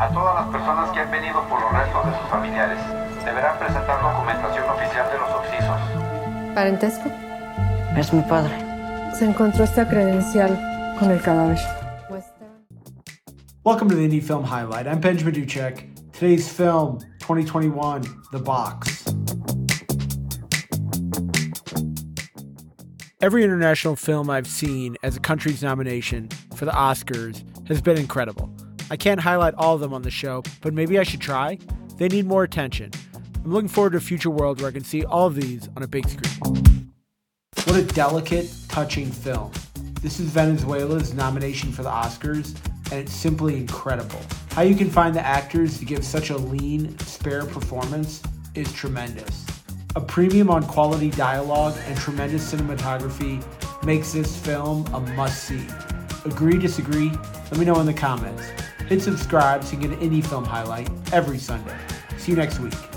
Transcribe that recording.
A todas las personas que han venido por los restos de sus familiares, deberán presentar documentación oficial de los occisos. ¿Parentesco? Es mi padre. Se encontró esta credencial con el cadáver. Welcome to the Indie Film Highlight. I'm Benjamin Duchek. Today's film, 2021, The Box. Every international film I've seen as a country's nomination for the Oscars has been incredible. I can't highlight all of them on the show, but maybe I should try. They need more attention. I'm looking forward to a future world where I can see all of these on a big screen. What a delicate, touching film. This is Venezuela's nomination for the Oscars, and it's simply incredible. How you can find the actors to give such a lean, spare performance is tremendous. A premium on quality dialogue and tremendous cinematography makes this film a must see. Agree, disagree? Let me know in the comments. Hit subscribe so you get an indie film highlight every Sunday. See you next week.